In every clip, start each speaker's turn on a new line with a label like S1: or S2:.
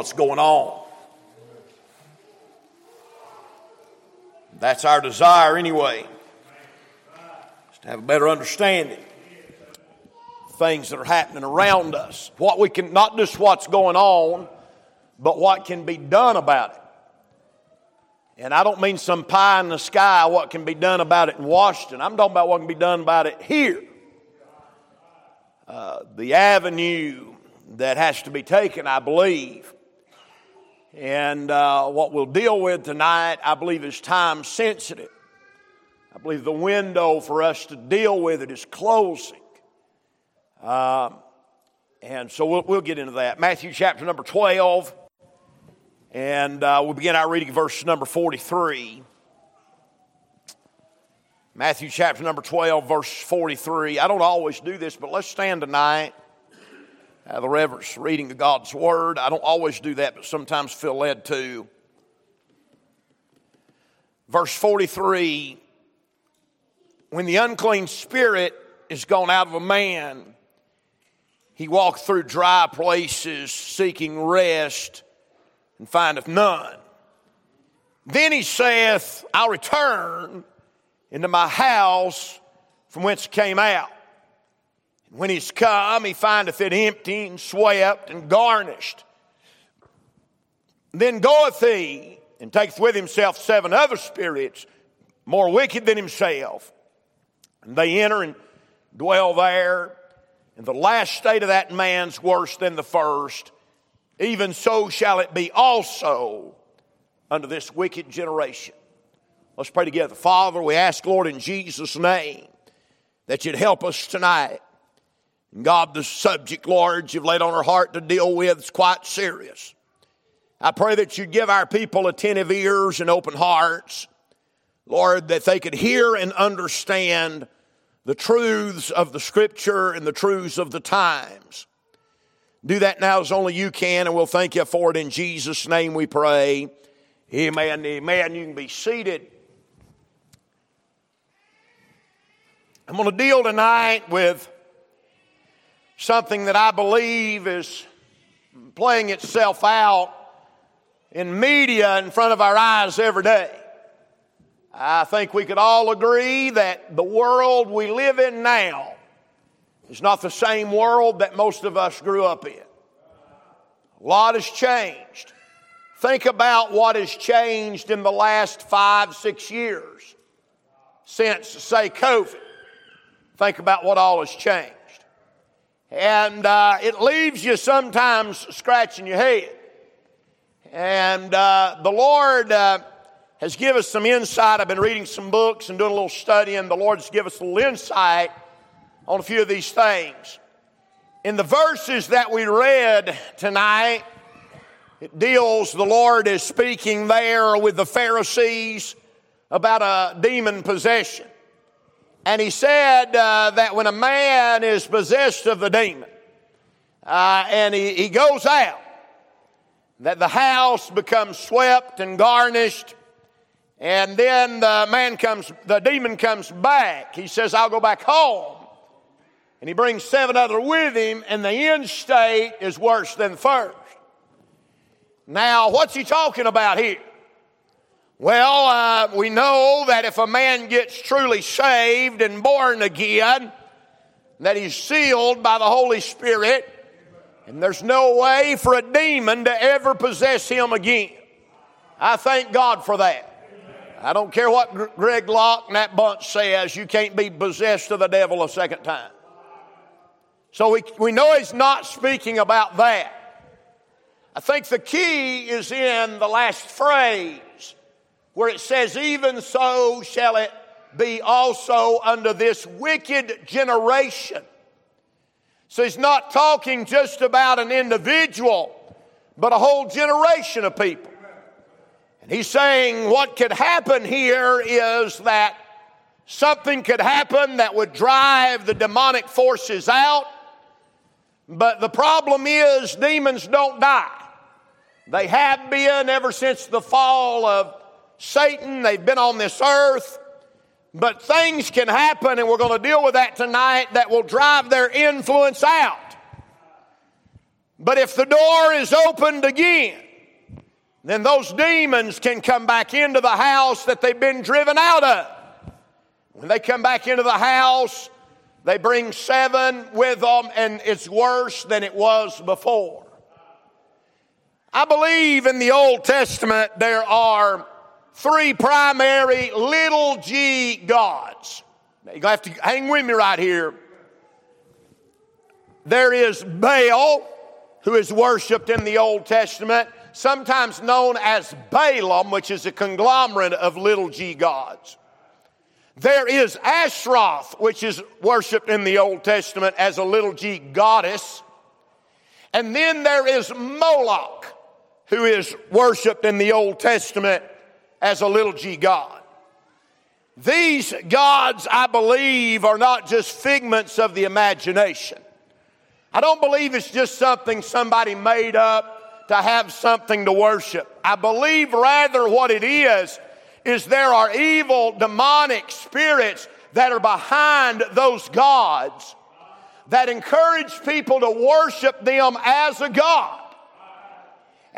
S1: what's going on. That's our desire anyway, is to have a better understanding of things that are happening around us. What we can, not just what's going on, but what can be done about it. And I don't mean some pie in the sky, what can be done about it in Washington. I'm talking about what can be done about it here. Uh, the avenue that has to be taken, I believe, and uh, what we'll deal with tonight, I believe, is time sensitive. I believe the window for us to deal with it is closing. Uh, and so we'll, we'll, get into that. Matthew chapter number 12, and uh, we'll begin our reading verse number 43. Matthew chapter number 12, verse 43. I don't always do this, but let's stand tonight uh, the reverence reading of God's Word. I don't always do that, but sometimes feel led to. Verse 43 When the unclean spirit is gone out of a man, he walketh through dry places seeking rest and findeth none. Then he saith, I'll return into my house from whence came out. When he's come, he findeth it empty and swept and garnished. Then goeth he and taketh with himself seven other spirits more wicked than himself. And they enter and dwell there. And the last state of that man's worse than the first. Even so shall it be also under this wicked generation. Let's pray together. Father, we ask, Lord, in Jesus' name, that you'd help us tonight. God, the subject, Lord, you've laid on our heart to deal with is quite serious. I pray that you'd give our people attentive ears and open hearts, Lord, that they could hear and understand the truths of the Scripture and the truths of the times. Do that now as only you can, and we'll thank you for it in Jesus' name we pray. Amen. Amen. You can be seated. I'm going to deal tonight with something that I believe is playing itself out in media in front of our eyes every day. I think we could all agree that the world we live in now is not the same world that most of us grew up in. A lot has changed. Think about what has changed in the last five, six years since, say, COVID. Think about what all has changed. And uh, it leaves you sometimes scratching your head. And uh, the Lord uh, has given us some insight. I've been reading some books and doing a little study, and the Lord has given us a little insight on a few of these things. In the verses that we read tonight, it deals, the Lord is speaking there with the Pharisees about a demon possession. And he said uh, that when a man is possessed of the demon uh, and he, he goes out, that the house becomes swept and garnished. And then the man comes, the demon comes back. He says, I'll go back home. And he brings seven other with him, and the end state is worse than the first. Now, what's he talking about here? Well, uh, we know that if a man gets truly saved and born again, that he's sealed by the Holy Spirit, and there's no way for a demon to ever possess him again. I thank God for that. I don't care what Greg Locke and that bunch says, you can't be possessed of the devil a second time. So we, we know he's not speaking about that. I think the key is in the last phrase where it says, Even so shall it be also under this wicked generation. So he's not talking just about an individual, but a whole generation of people. And he's saying what could happen here is that something could happen that would drive the demonic forces out. But the problem is, demons don't die. They have been ever since the fall of Satan, they've been on this earth. But things can happen, and we're going to deal with that tonight, that will drive their influence out. But if the door is opened again, then those demons can come back into the house that they've been driven out of. When they come back into the house, they bring seven with them, and it's worse than it was before. I believe in the Old Testament there are three primary little g gods. Now you're going to have to hang with me right here. There is Baal, who is worshiped in the Old Testament, sometimes known as Balaam, which is a conglomerate of little g gods. There is Ashtaroth, which is worshiped in the Old Testament as a little g goddess. And then there is Moloch, who is worshiped in the Old Testament as a little g god. These gods, I believe, are not just figments of the imagination. I don't believe it's just something somebody made up to have something to worship. I believe rather what it is, is there are evil demonic spirits that are behind those gods that encourage people to worship them as a God.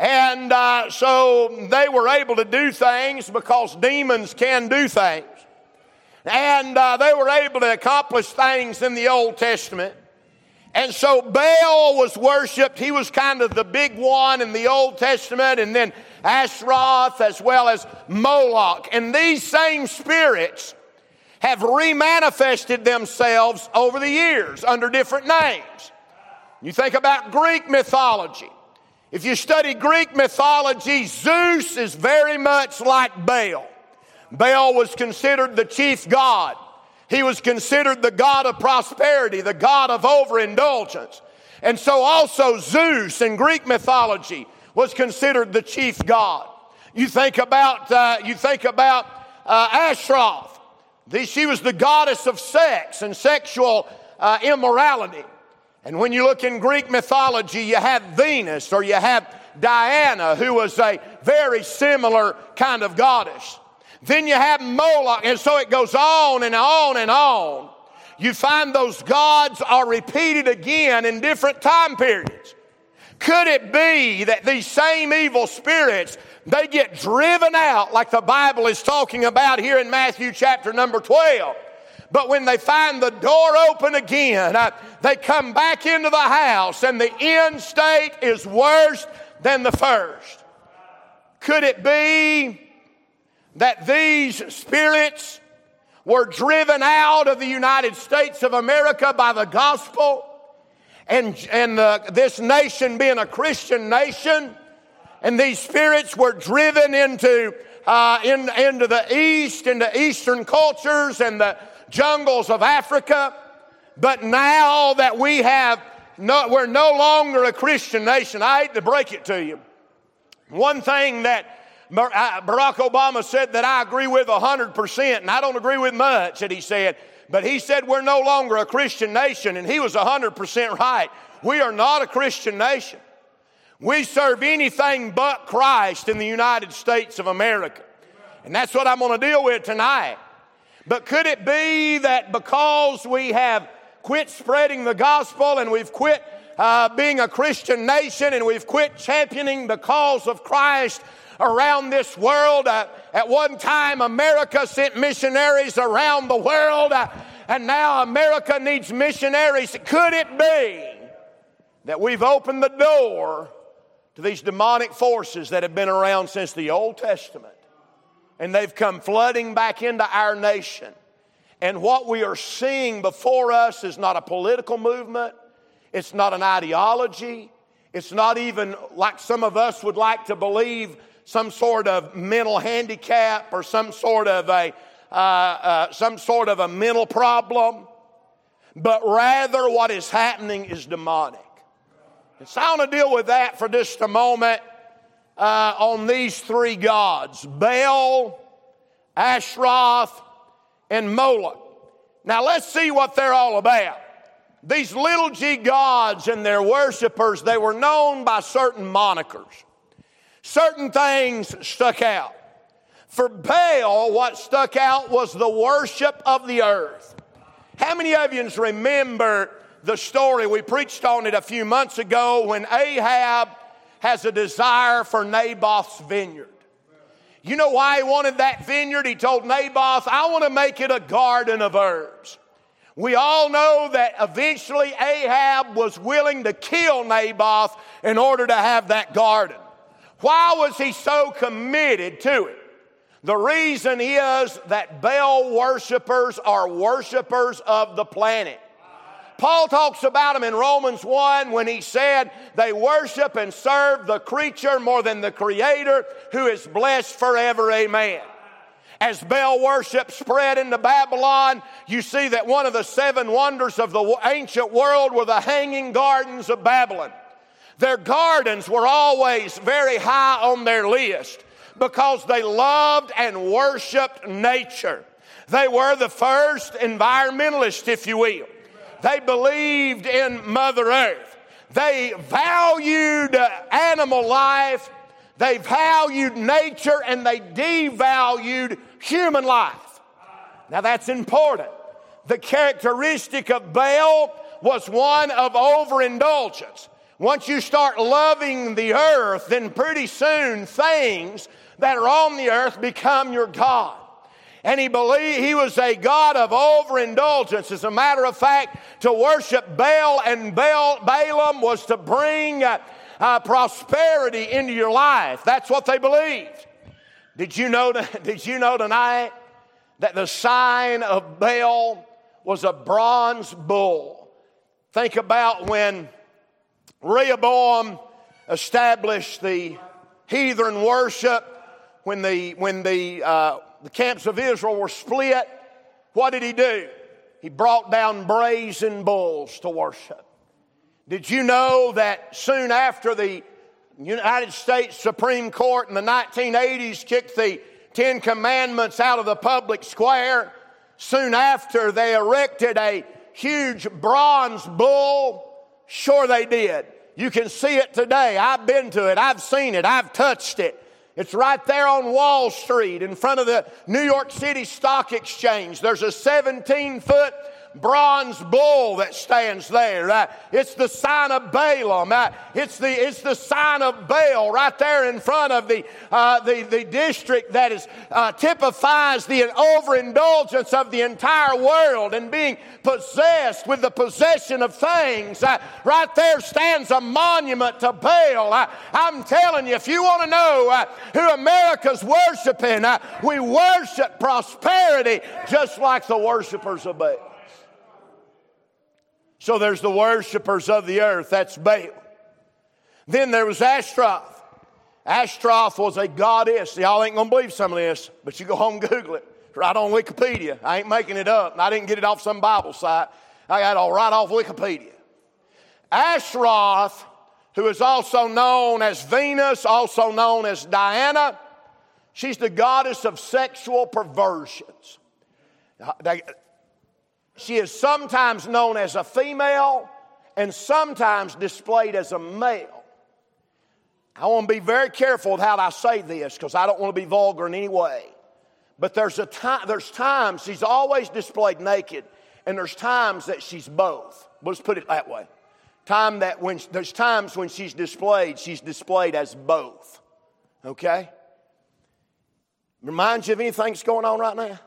S1: And uh, so they were able to do things because demons can do things. And uh, they were able to accomplish things in the Old Testament. And so Baal was worshiped. He was kind of the big one in the Old Testament, and then Ashtaroth as well as Moloch. And these same spirits have remanifested themselves over the years under different names. You think about Greek mythology. If you study Greek mythology, Zeus is very much like Baal. Baal was considered the chief god. He was considered the God of prosperity, the God of overindulgence. And so also Zeus in Greek mythology was considered the chief God. You think about, uh, you think about uh, she was the goddess of sex and sexual uh, immorality. And when you look in Greek mythology, you have Venus or you have Diana, who was a very similar kind of goddess. Then you have Moloch, and so it goes on and on and on. You find those gods are repeated again in different time periods. Could it be that these same evil spirits they get driven out like the Bible is talking about here in Matthew chapter number 12? But when they find the door open again, uh, they come back into the house and the end state is worse than the first. Could it be that these spirits were driven out of the United States of America by the gospel, and, and the, this nation being a Christian nation, and these spirits were driven into, uh, in, into the East, into Eastern cultures and the jungles of Africa. But now that we have, no, we're no longer a Christian nation, I hate to break it to you. One thing that Barack Obama said that I agree with 100%, and I don't agree with much that he said, but he said we're no longer a Christian nation, and he was 100% right. We are not a Christian nation. We serve anything but Christ in the United States of America. And that's what I'm going to deal with tonight. But could it be that because we have quit spreading the gospel and we've quit uh, being a Christian nation and we've quit championing the cause of Christ, around this world. Uh, at one time, America sent missionaries around the world, uh, and now America needs missionaries. Could it be that we've opened the door to these demonic forces that have been around since the Old Testament? And they've come flooding back into our nation. And what we are seeing before us is not a political movement, it's not an ideology, it's not even like some of us would like to believe some sort of mental handicap or some sort of a uh, uh, some sort of a mental problem, but rather what is happening is demonic. And so I want to deal with that for just a moment uh, on these three gods Baal, Ashtaroth, and Moloch. Now let's see what they're all about. These little g gods and their worshipers, they were known by certain monikers certain things stuck out. For Baal, what stuck out was the worship of the earth. How many of you remember the story. We preached on it a few months ago when Ahab has a desire for Naboth's vineyard. You know why he wanted that vineyard? He told Naboth, I want to make it a garden of herbs. We all know that eventually Ahab was willing to kill Naboth in order to have that garden. Why was he so committed to it? The reason is that Baal worshippers are worshippers of the planet. Paul talks about them in Romans 1 when he said they worship and serve the creature more than the creator who is blessed forever. Amen. As Baal worship spread into Babylon, you see that one of the seven wonders of the ancient world were the hanging gardens of Babylon. Their gardens were always very high on their list because they loved and worshiped nature. They were the first environmentalists, if you will. They believed in Mother Earth. They valued uh, animal life. They valued nature and they devalued human life. Now that's important. The characteristic of Baal was one of overindulgence. Once you start loving the earth, then pretty soon things that are on the earth become your God. And he believed he was a God of overindulgence. As a matter of fact, to worship Baal and Baal, Balaam was to bring uh, uh, prosperity into your life. That's what they believed. Did you know? Did you know tonight that the sign of Baal was a bronze bull? Think about when Rehoboam established the heathen worship when the, when the, uh, the camps of Israel were split. What did he do? He brought down brazen bulls to worship. Did you know that soon after the United States Supreme Court in the 1980s kicked the Ten Commandments out of the public square, soon after they erected a huge bronze bull? Sure, they did. You can see it today. I've been to it. I've seen it. I've touched it. It's right there on Wall Street in front of the New York City Stock Exchange. There's a 17 foot bronze bull that stands there. Uh, it's the sign of Balaam. Uh, it's, the, it's the sign of Baal right there in front of the, uh, the, the district that is, uh, typifies the overindulgence of the entire world and being possessed with the possession of things. Uh, right there stands a monument to Baal. Uh, I'm telling you, if you want to know who America's worshiping, we worship prosperity just like the worshipers of Baal. So there's the worshipers of the earth, that's Baal. Then there was Ashtaroth. Ashtaroth was a goddess. Y'all ain't gonna believe some of this, but you go home and Google it. Right on Wikipedia. I ain't making it up. I didn't get it off some Bible site. I got it all right off Wikipedia. Ashtaroth, who is also known as Venus, also known as Diana, she's the goddess of sexual perversions. She is sometimes known as a female and sometimes displayed as a male. I want to be very careful with how I say this because I don't want to be vulgar in any way. But there's a time, there's times she's always displayed naked, and there's times that she's both. Let's put it that way. Time that when there's times when she's displayed, she's displayed as both. Okay? Reminds you of anything that's going on right now?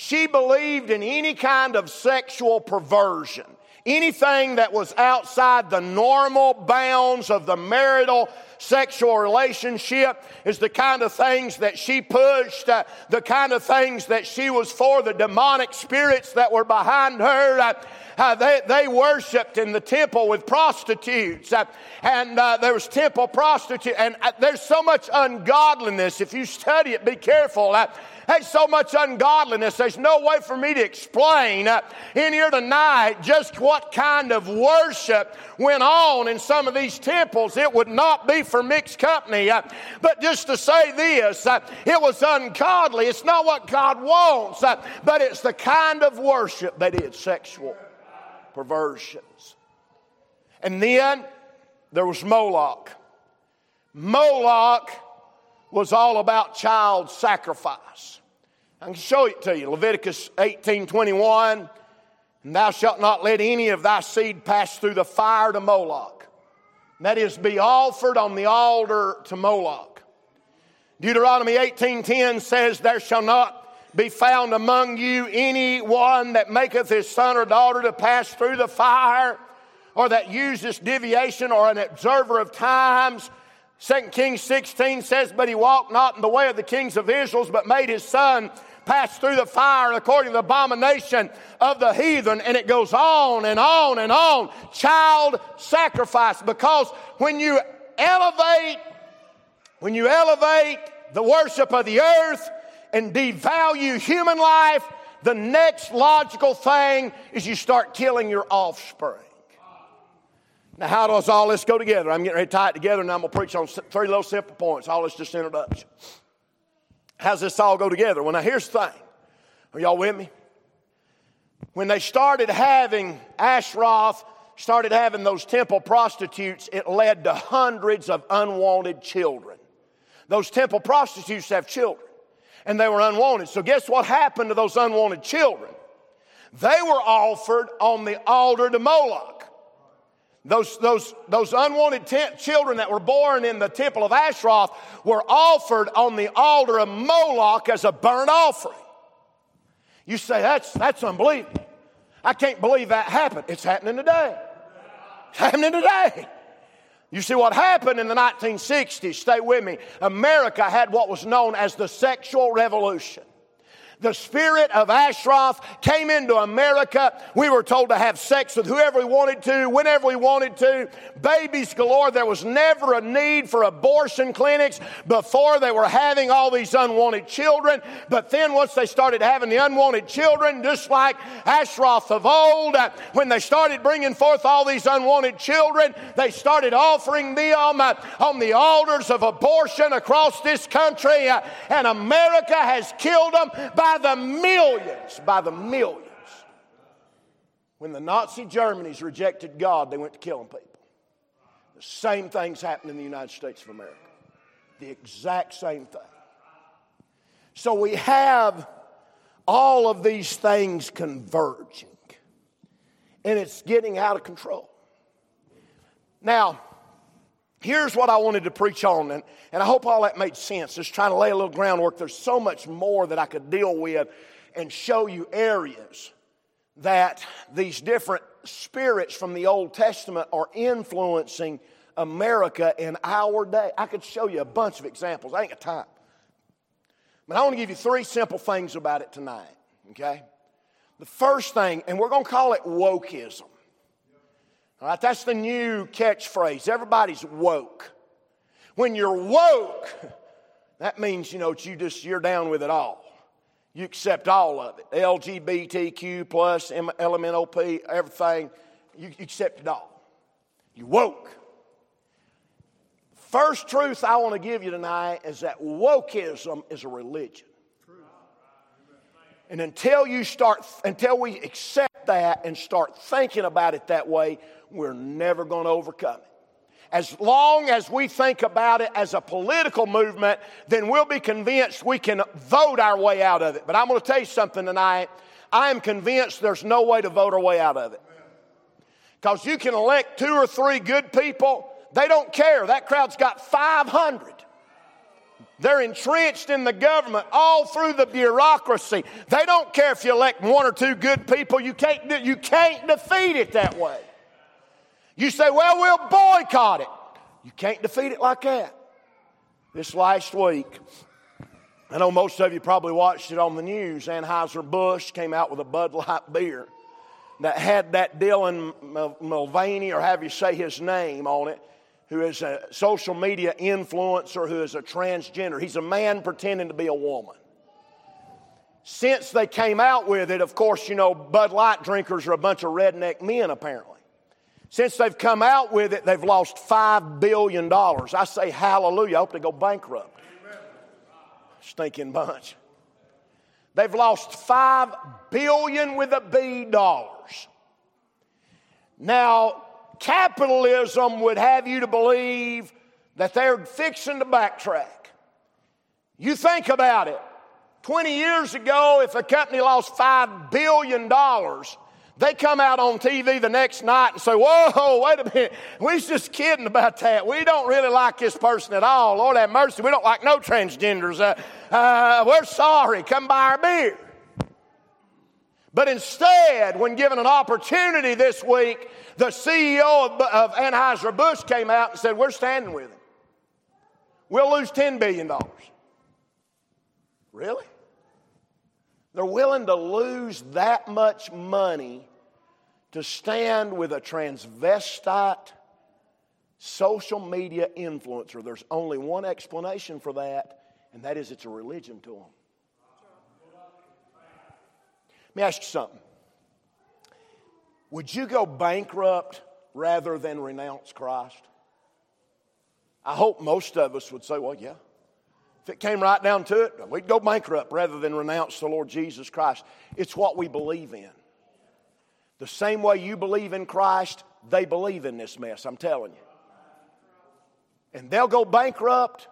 S1: She believed in any kind of sexual perversion, anything that was outside the normal bounds of the marital sexual relationship is the kind of things that she pushed, uh, the kind of things that she was for, the demonic spirits that were behind her. Uh, uh, they, they worshiped in the temple with prostitutes, uh, and uh, there was temple prostitute, and uh, there's so much ungodliness. If you study it, be careful. There's so much ungodliness. There's no way for me to explain uh, in here tonight just what kind of worship went on in some of these temples. It would not be for mixed company. Uh, but just to say this, uh, it was ungodly. It's not what God wants, uh, but it's the kind of worship that is sexual perversions. And then there was Moloch. Moloch was all about child sacrifice. I can show it to you. Leviticus 18 21. And thou shalt not let any of thy seed pass through the fire to Moloch. That is, be offered on the altar to Moloch. Deuteronomy 18:10 says, There shall not be found among you any one that maketh his son or daughter to pass through the fire, or that uses divination or an observer of times. 2 Kings 16 says, But he walked not in the way of the kings of Israel, but made his son pass through the fire according to the abomination of the heathen. And it goes on and on and on. Child sacrifice. Because when you elevate, when you elevate the worship of the earth and devalue human life, the next logical thing is you start killing your offspring. Now, how does all this go together? I'm getting ready to tie it together, and I'm going to preach on three little simple points. All this just introduction. How's this all go together? Well, now here's the thing. Are y'all with me? When they started having Ashtaroth, started having those temple prostitutes, it led to hundreds of unwanted children. Those temple prostitutes have children, and they were unwanted. So, guess what happened to those unwanted children? They were offered on the altar to Moloch. Those, those, those unwanted te- children that were born in the temple of Ashtaroth were offered on the altar of Moloch as a burnt offering. You say, that's, that's unbelievable. I can't believe that happened. It's happening today. It's happening today. You see what happened in the 1960s, stay with me. America had what was known as the sexual revolution the spirit of Ashtaroth came into America. We were told to have sex with whoever we wanted to, whenever we wanted to. Babies galore. There was never a need for abortion clinics before they were having all these unwanted children. But then once they started having the unwanted children, just like Ashtaroth of old, uh, when they started bringing forth all these unwanted children, they started offering them uh, on the altars of abortion across this country. Uh, and America has killed them by by the millions, by the millions. When the Nazi Germany's rejected God, they went to killing people. The same things happened in the United States of America. The exact same thing. So we have all of these things converging, and it's getting out of control. Now, Here's what I wanted to preach on, and, and I hope all that made sense. Just trying to lay a little groundwork. There's so much more that I could deal with and show you areas that these different spirits from the Old Testament are influencing America in our day. I could show you a bunch of examples. I ain't got time. But I want to give you three simple things about it tonight, okay? The first thing, and we're going to call it wokeism. All right, that's the new catchphrase. Everybody's woke. When you're woke, that means, you know, you just, you're down with it all. You accept all of it. LGBTQ plus, LMNOP, everything. You accept it all. You woke. First truth I want to give you tonight is that wokeism is a religion. And until you start, until we accept that and start thinking about it that way, we're never going to overcome it. As long as we think about it as a political movement, then we'll be convinced we can vote our way out of it. But I'm going to tell you something tonight. I am convinced there's no way to vote our way out of it. Because you can elect two or three good people, they don't care. That crowd's got 500. They're entrenched in the government, all through the bureaucracy. They don't care if you elect one or two good people. You can't, you can't defeat it that way. You say, well, we'll boycott it. You can't defeat it like that. This last week, I know most of you probably watched it on the news. Anheuser-Busch came out with a Bud Light beer that had that Dylan Mulvaney, or have you say his name on it, who is a social media influencer who is a transgender. He's a man pretending to be a woman. Since they came out with it, of course, you know, Bud Light drinkers are a bunch of redneck men, apparently. Since they've come out with it, they've lost $5 billion. I say hallelujah. I hope they go bankrupt. Stinking bunch. They've lost 5 billion with a B dollars. Now, capitalism would have you to believe that they're fixing to backtrack. You think about it. 20 years ago, if a company lost $5 billion, They come out on TV the next night and say, Whoa, wait a minute. We was just kidding about that. We don't really like this person at all. Lord have mercy. We don't like no transgenders. Uh, uh, we're sorry. Come buy our beer. But instead, when given an opportunity this week, the CEO of, of Anheuser-Busch came out and said, We're standing with him. We'll lose $10 billion. Really? They're willing to lose that much money to stand with a transvestite social media influencer. There's only one explanation for that, and that is it's a religion to them. Let me ask you something. Would you go bankrupt rather than renounce Christ? I hope most of us would say, well, yeah. If it came right down to it, we'd go bankrupt rather than renounce the Lord Jesus Christ. It's what we believe in. The same way you believe in Christ, they believe in this mess, I'm telling you. And they'll go bankrupt,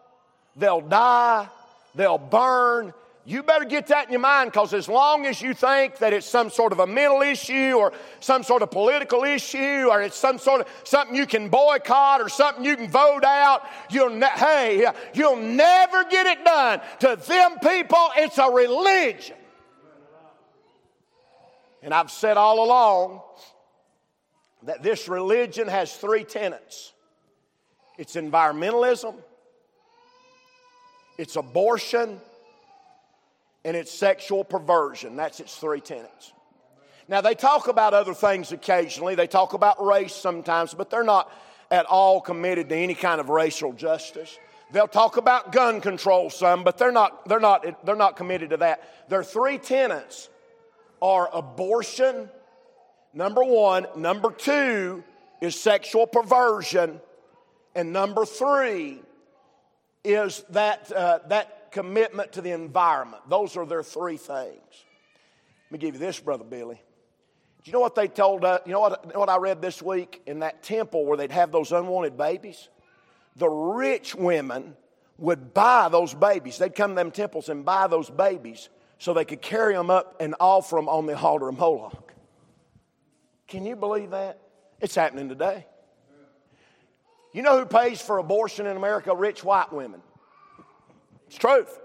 S1: they'll die, they'll burn, you better get that in your mind because as long as you think that it's some sort of a mental issue or some sort of political issue or it's some sort of something you can boycott or something you can vote out, you'll ne- hey, you'll never get it done. To them people, it's a religion. And I've said all along that this religion has three tenets it's environmentalism, it's abortion, and it's sexual perversion. That's its three tenets. Now, they talk about other things occasionally. They talk about race sometimes, but they're not at all committed to any kind of racial justice. They'll talk about gun control some, but they're not, they're not, they're not committed to that. Their three tenets are abortion, number one. Number two is sexual perversion. And number three is that, uh, that commitment to the environment. Those are their three things. Let me give you this, Brother Billy. Do you know what they told us? You know what, you know what I read this week in that temple where they'd have those unwanted babies? The rich women would buy those babies. They'd come to them temples and buy those babies so they could carry them up and offer them on the altar of Moloch. Can you believe that? It's happening today. You know who pays for abortion in America? Rich white women. It's truth.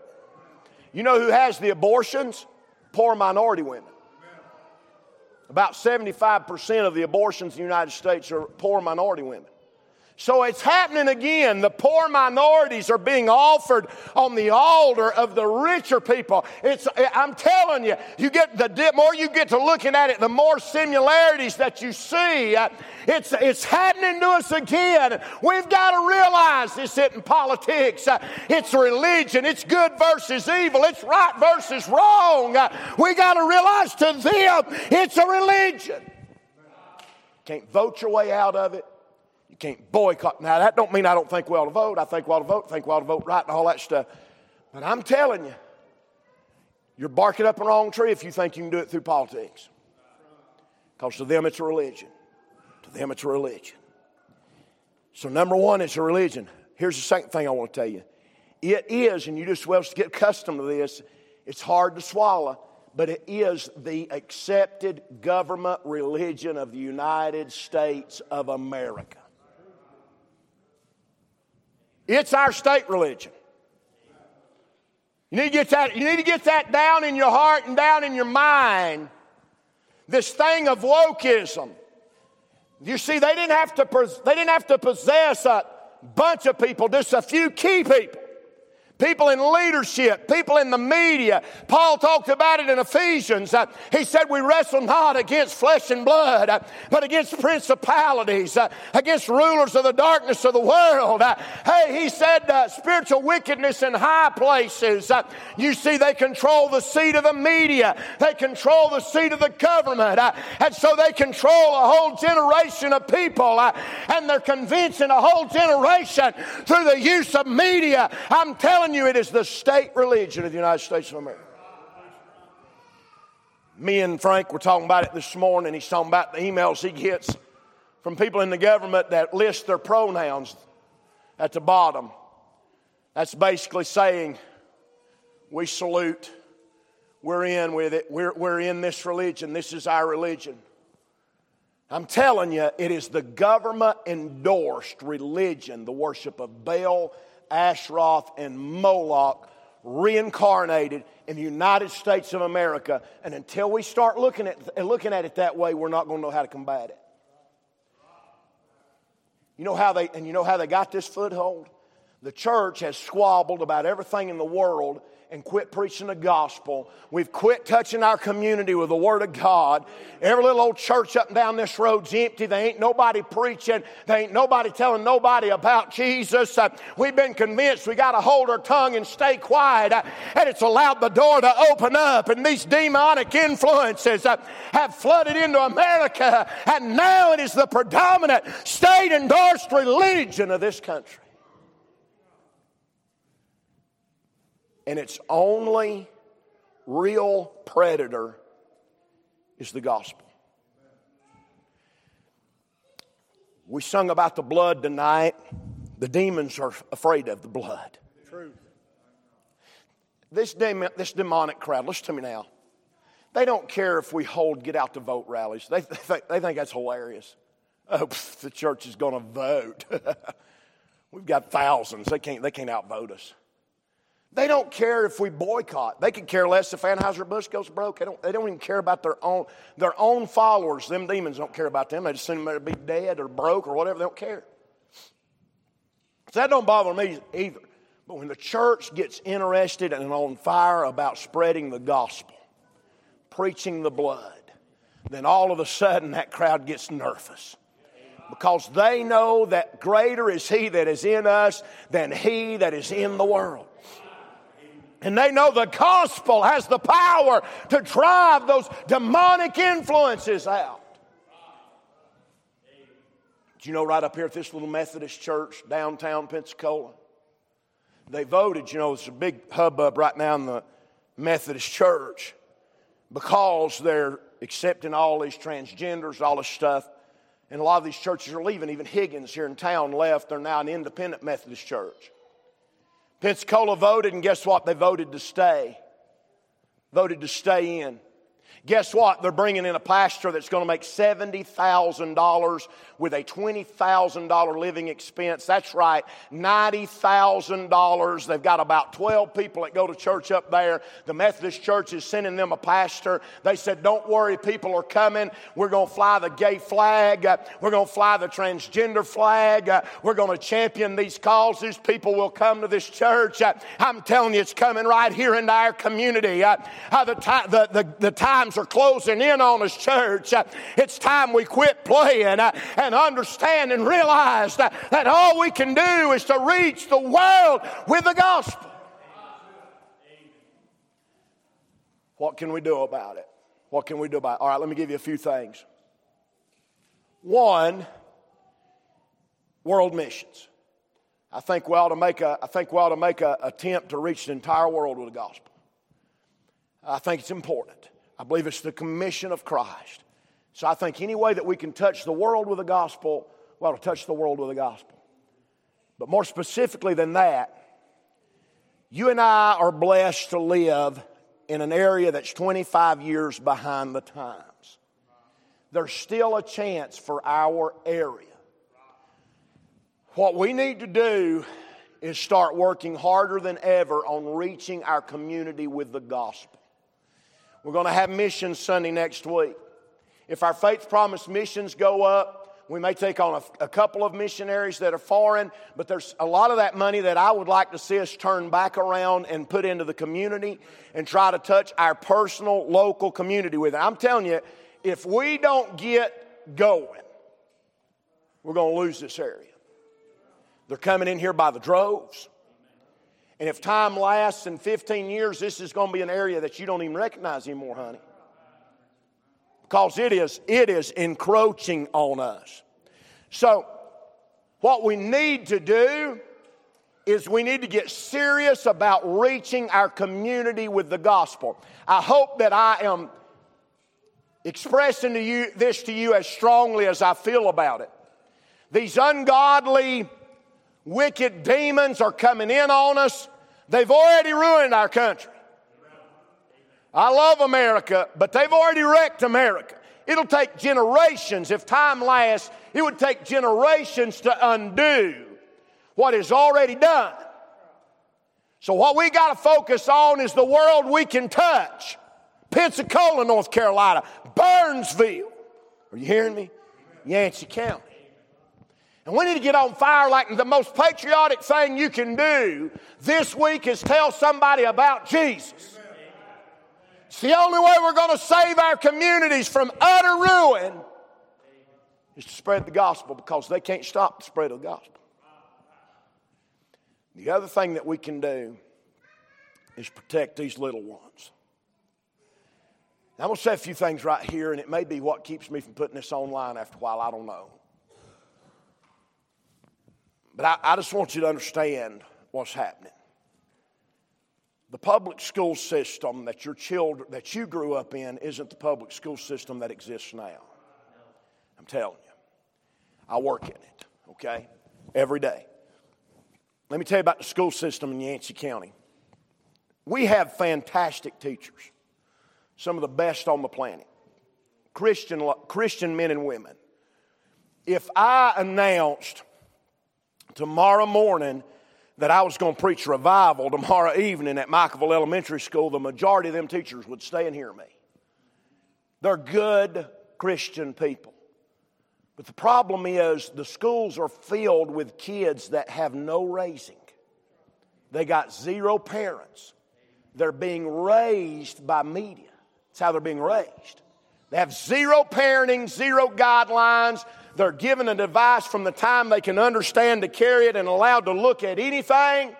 S1: You know who has the abortions? Poor minority women. About 75% of the abortions in the United States are poor minority women. So it's happening again. The poor minorities are being offered on the altar of the richer people. It's, I'm telling you, you get the more you get to looking at it, the more similarities that you see. It's, it's happening to us again. We've got to realize this isn't politics. It's religion. It's good versus evil. It's right versus wrong. We got to realize to them, it's a religion. Can't vote your way out of it. Can't boycott. Now, that don't mean I don't think we ought to vote. I think we ought to vote, think we ought to vote right and all that stuff. But I'm telling you, you're barking up the wrong tree if you think you can do it through politics. Because to them it's a religion. To them it's a religion. So, number one, it's a religion. Here's the second thing I want to tell you it is, and you just well get accustomed to this, it's hard to swallow, but it is the accepted government religion of the United States of America. It's our state religion. You need to get that, you need to get that down in your heart and down in your mind. This thing of wokeism. You see, they didn't have to, they didn't have to possess a bunch of people, just a few key people people in leadership, people in the media. Paul talked about it in Ephesians. Uh, he said, We wrestle not against flesh and blood, uh, but against principalities, uh, against rulers of the darkness of the world. Uh, hey, he said, uh, spiritual wickedness in high places. Uh, you see, they control the seat of the media, they control the seat of the government, and so they control a whole generation of people, and they're convincing a whole generation through the use of media. I'm telling telling you, it is the state religion of the United States of America. Me and Frank were talking about it this morning. He's talking about the emails he gets from people in the government that list their pronouns at the bottom. That's basically saying, we salute, we're in with it, we're, we're in this religion, this is our religion. I'm telling you, it is the government endorsed religion, the worship of Baal, Ashtaroth, and Moloch reincarnated in the United States of America. And until we start looking at, looking at it that way, we're not going to know how to combat it. You know how they, and you know how they got this foothold? The church has squabbled about everything in the world and quit preaching the gospel. We've quit touching our community with the Word of God. Every little old church up and down this road's empty. There ain't nobody preaching. There ain't nobody telling nobody about Jesus. Uh, we've been convinced we got to hold our tongue and stay quiet. Uh, and it's allowed the door to open up. And these demonic influences uh, have flooded into America. And now it is the predominant state endorsed religion of this country. And its only real predator is the gospel. We sung about the blood tonight. The demons are afraid of the blood. Truth. This, demon, this demonic crowd, listen to me now. They don't care if we hold get out to vote rallies. They, they, think, they think that's hilarious. Oh, pff, the church is going to vote. We've got thousands. They can't, they can't outvote us. They don't care if we boycott. They could care less if Anheuser-Busch goes broke. They don't, they don't even care about their own, their own followers. Them demons don't care about them. They just assume they'll be dead or broke or whatever. They don't care. So that don't bother me either. But when the church gets interested and on fire about spreading the gospel, preaching the blood, then all of a sudden that crowd gets nervous because they know that greater is He that is in us than He that is in the world. And they know the gospel has the power to drive those demonic influences out. Do you know, right up here at this little Methodist church, downtown Pensacola, they voted, you know, it's a big hubbub right now in the Methodist church because they're accepting all these transgenders, all this stuff. And a lot of these churches are leaving. Even Higgins here in town left. They're now an independent Methodist church. Pensacola voted, and guess what? They voted to stay. Voted to stay in. Guess what? They're bringing in a pastor that's going to make $70,000 with a $20,000 living expense. That's right, $90,000. They've got about 12 people that go to church up there. The Methodist Church is sending them a pastor. They said, Don't worry, people are coming. We're going to fly the gay flag. we're going to fly the transgender flag. we're going to champion these causes. People will come to this church. I'm telling you, it's coming right here into our community. Uh, uh, the, the, the, the times times are closing in on us, church. Uh, it's time we quit playing uh, and understand and realize that, that all we can do is to reach the world with the gospel. What can we do about it? What can we do about it? All right, let me give you a few things. One, world missions. I think we ought to make a, I think we ought to make an attempt to reach the entire world with the gospel. I think it's important. I believe it's the commission of Christ. So I think any way that we can touch the world with the gospel, we ought to touch the world with the gospel. But more specifically than that, you and I are blessed to live in an area that's 25 years behind the times. There's still a chance for our area. What we need to do is start working harder than ever on reaching our community with the gospel. We're going to have Mission Sunday next week. If our Faith Promise missions go up, we may take on a, a, couple of missionaries that are foreign, but there's a lot of that money that I would like to see us turn back around and put into the community and try to touch our personal local community with it. I'm telling you, if we don't get going, we're going to lose this area. They're coming in here by the droves. And if time lasts in 15 years, this is going to be an area that you don't even recognize anymore, honey. Because it is, it is encroaching on us. So, what we need to do is we need to get serious about reaching our community with the gospel. I hope that I am expressing to you this to you as strongly as I feel about it. These ungodly, wicked demons are coming in on us. They've already ruined our country. I love America, but they've already wrecked America. It'll take generations. If time lasts, it would take generations to undo what is already done. So, what we got to focus on is the world we can touch Pensacola, North Carolina, Burnsville. Are you hearing me? Yancey County. And we need to get on fire like the most patriotic thing you can do this week is tell somebody about Jesus. It's the only way we're going to save our communities from utter ruin is to spread the gospel because they can't stop the spread of the gospel. The other thing that we can do is protect these little ones. I'm going to say a few things right here, and it may be what keeps me from putting this online after a while. I don't know. But I, I just want you to understand what's happening. The public school system that your children that you grew up in isn't the public school system that exists now. I'm telling you. I work in it, okay? Every day. Let me tell you about the school system in Yancey County. We have fantastic teachers, some of the best on the planet, Christian, Christian men and women. If I announced tomorrow morning that I was going to preach revival tomorrow evening at Micaville Elementary School, the majority of them teachers would stay and hear me. They're good Christian people. But the problem is the schools are filled with kids that have no raising. They got zero parents. They're being raised by media. That's how they're being raised. They have zero parenting, zero guidelines. They're given a device from the time they can understand to carry it and allowed to look at anything.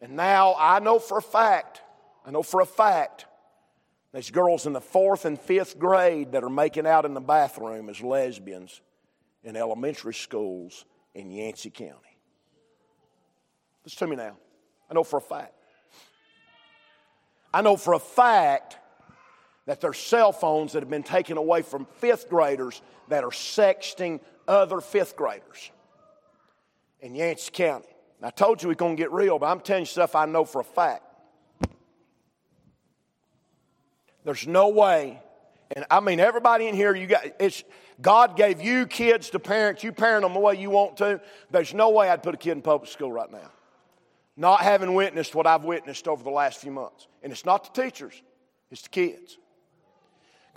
S1: And now I know for a fact, I know for a fact, there's girls in the fourth and fifth grade that are making out in the bathroom as lesbians in elementary schools in Yancey County. Listen to me now. I know for a fact. I know for a fact that there's cell phones that have been taken away from fifth graders that are sexting other fifth graders in Yancey County. I told you we're going to get real, but I'm telling you stuff I know for a fact. There's no way, and I mean everybody in here, you got it's God gave you kids to parents, you parent them the way you want to. There's no way I'd put a kid in public school right now. Not having witnessed what I've witnessed over the last few months. And it's not the teachers, it's the kids.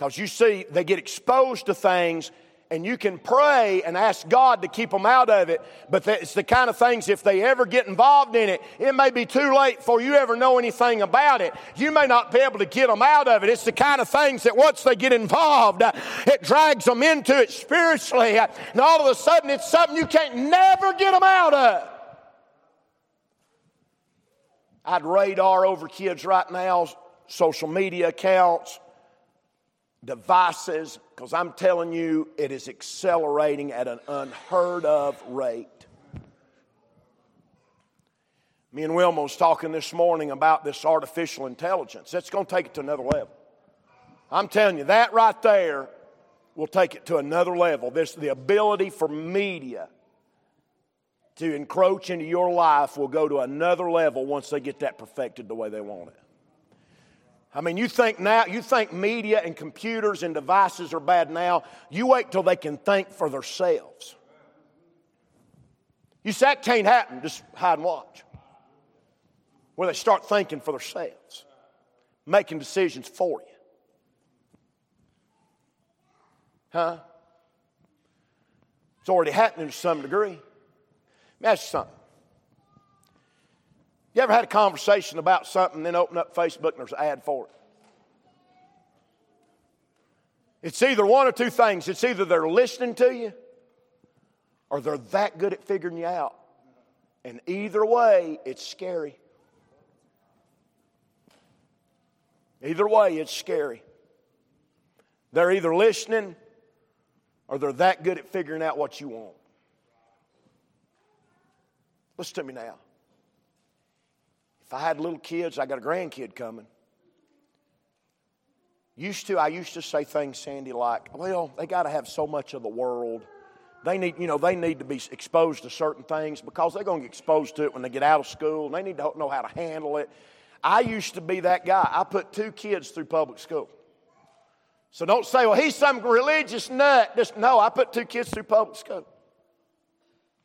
S1: Because you see, they get exposed to things and you can pray and ask God to keep them out of it, but it's the kind of things, if they ever get involved in it, it may be too late before you ever know anything about it. You may not be able to get them out of it. It's the kind of things that once they get involved, it drags them into it spiritually, and all of a sudden it's something you can't never get them out of. I'd radar over kids right now, social media accounts, devices, because I'm telling you, it is accelerating at an unheard of rate. Me and Wilma was talking this morning about this artificial intelligence. That's going to take it to another level. I'm telling you, that right there will take it to another level. This, the ability for media to encroach into your life will go to another level once they get that perfected the way they want it. I mean, you think now, you think media and computers and devices are bad now. You wait till they can think for themselves. You say that can't happen, just hide and watch. Where they start thinking for themselves, making decisions for you. Huh? It's already happening to some degree. Let me ask you something. You ever had a conversation about something, then open up Facebook and there's an ad for it? It's either one or two things. It's either they're listening to you or they're that good at figuring you out. And either way, it's scary. Either way, it's scary. They're either listening or they're that good at figuring out what you want. Listen to me now. If I had little kids, I got a grandkid coming. Used to, I used to say things, Sandy, like, well, they got to have so much of the world. They need, you know, they need to be exposed to certain things because they're going to get exposed to it when they get out of school and they need to know how to handle it. I used to be that guy. I put two kids through public school. So don't say, well, he's some religious nut. Just no, I put two kids through public school.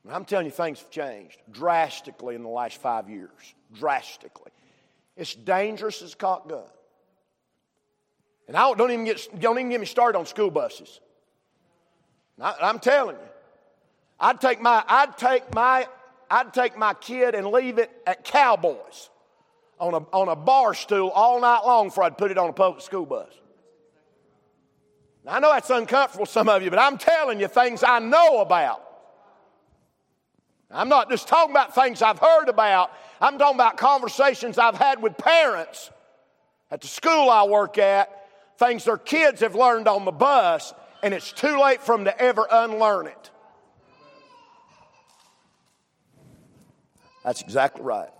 S1: And I'm telling you, things have changed drastically in the last five years. Drastically. It's dangerous as a cock gun. And I don't, don't, even get, don't even get me started on school buses. I, I'm telling you, I'd take my, I'd take my, I'd take my kid and leave it at Cowboys on a, on a bar stool all night long before I'd put it on a public school bus. Now, I know that's uncomfortable, some of you, but I'm telling you things I know about. I'm not just talking about things I've heard about. I'm talking about conversations I've had with parents at the school I work at, things their kids have learned on the bus, and it's too late for them to ever unlearn it. That's exactly right.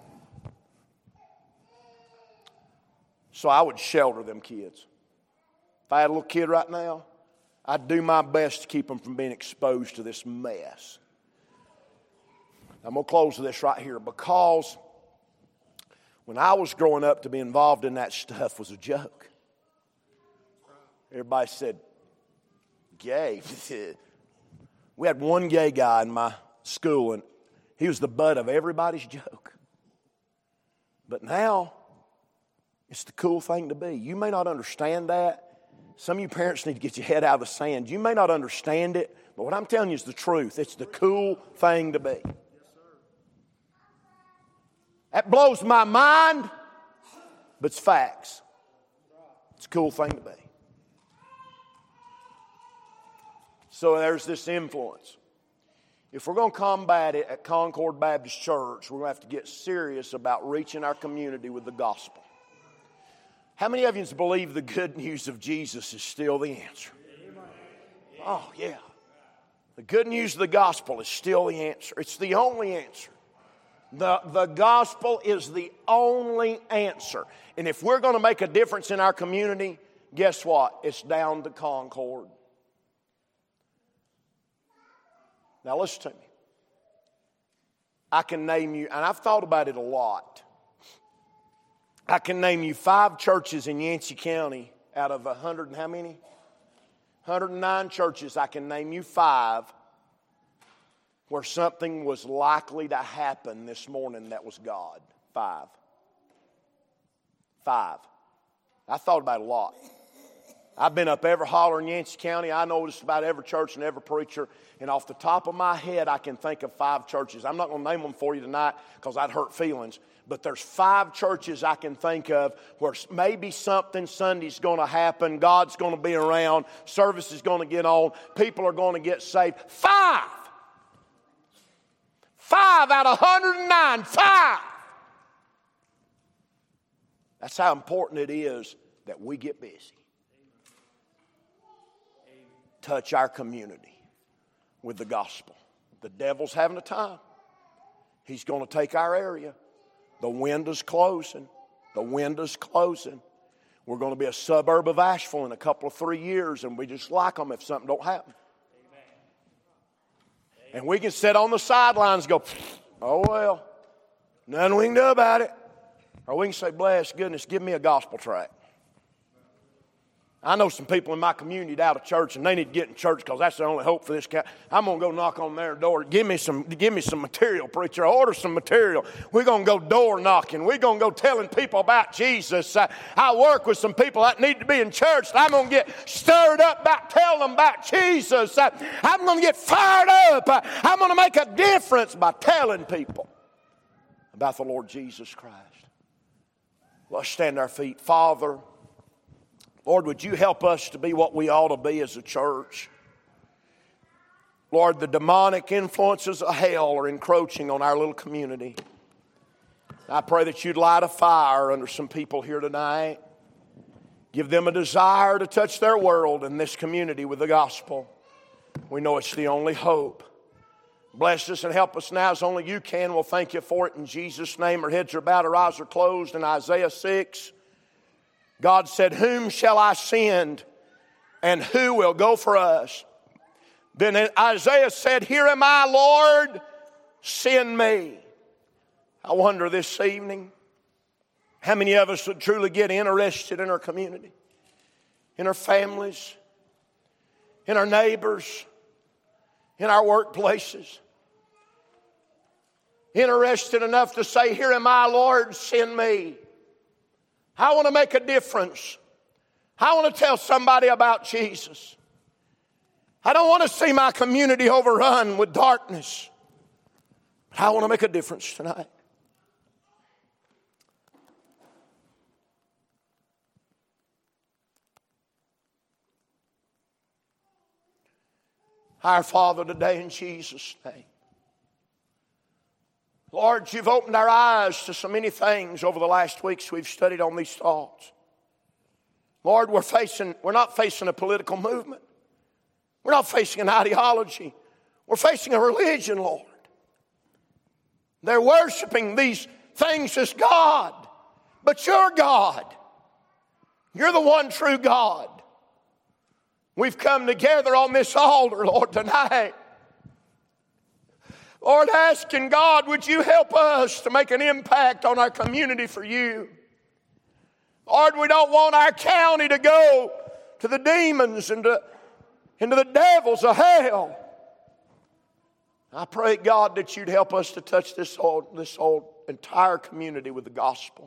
S1: So I would shelter them kids. If I had a little kid right now, I'd do my best to keep them from being exposed to this mess. I'm going to close this right here because when I was growing up, to be involved in that stuff was a joke. Everybody said, gay. we had one gay guy in my school, and he was the butt of everybody's joke. But now, it's the cool thing to be. You may not understand that. Some of you parents need to get your head out of the sand. You may not understand it, but what I'm telling you is the truth. It's the cool thing to be. That blows my mind, but it's facts. It's a cool thing to be. So there's this influence. If we're going to combat it at Concord Baptist Church, we're going to have to get serious about reaching our community with the gospel. How many of you believe the good news of Jesus is still the answer? Oh, yeah. The good news of the gospel is still the answer. It's the only answer. The, the gospel is the only answer. And if we're going to make a difference in our community, guess what? It's down to Concord. Now, listen to me. I can name you, and I've thought about it a lot. I can name you five churches in Yancey County out of a 100 and how many? 109 churches. I can name you five where something was likely to happen this morning that was God? Five. Five. I thought about a lot. I've been up every holler in Yancey County. I know just about every church and every preacher. And off the top of my head, I can think of five churches. I'm not going to name them for you tonight because I'd hurt feelings. But there's five churches I can think of where maybe something Sunday's going to happen. God's going to be around. Service is going to get on. People are going to get saved. Five. Five out of 109. Five. That's how important it is that we get busy. Touch our community with the gospel. The devil's having a time. He's going to take our area. The wind is closing. The wind is closing. We're going to be a suburb of Asheville in a couple of three years, and we just like them if something don't happen. And we can sit on the sidelines and go, oh, well, nothing we can do about it. Or we can say, bless goodness, give me a gospel tract. I know some people in my community out of church, and they need to get in church because that's the only hope for this. Cat. I'm gonna go knock on their door. Give me some, give me some material, preacher. Order some material. We're gonna go door knocking. We're gonna go telling people about Jesus. I, I work with some people that need to be in church. I'm gonna get stirred up about telling them about Jesus. I, I'm gonna get fired up. I, I'm gonna make a difference by telling people about the Lord Jesus Christ. Let's stand our feet, Father. Lord, would you help us to be what we ought to be as a church? Lord, the demonic influences of hell are encroaching on our little community. I pray that you'd light a fire under some people here tonight. Give them a desire to touch their world and this community with the gospel. We know it's the only hope. Bless us and help us now as only you can. We'll thank you for it in Jesus' name. Our heads are bowed, our eyes are closed in Isaiah 6. God said, Whom shall I send? And who will go for us? Then Isaiah said, Here am I, Lord, send me. I wonder this evening how many of us would truly get interested in our community? in our families, in our neighbors, in our workplaces. Interested enough to say, Here am I, Lord, send me. I want to make a difference. I want to tell somebody about Jesus. I don't want to see my community overrun with darkness. But I want to make a difference tonight. Our Father, today in Jesus' name. Lord, you've opened our eyes to so many things over the last weeks we've studied on these thoughts. Lord, we're facing, we're not facing a political movement. We're not facing an ideology. We're facing a religion, Lord. They're worshiping these things as God, but you're God. You're the one true God. We've come together on this altar, Lord, tonight. Lord, asking God, would you help us to make an impact on our community for you? Lord, we don't want our county to go to the demons and to, into the devils of hell. I pray, God, that you'd help us to touch this whole, this whole entire community with the gospel.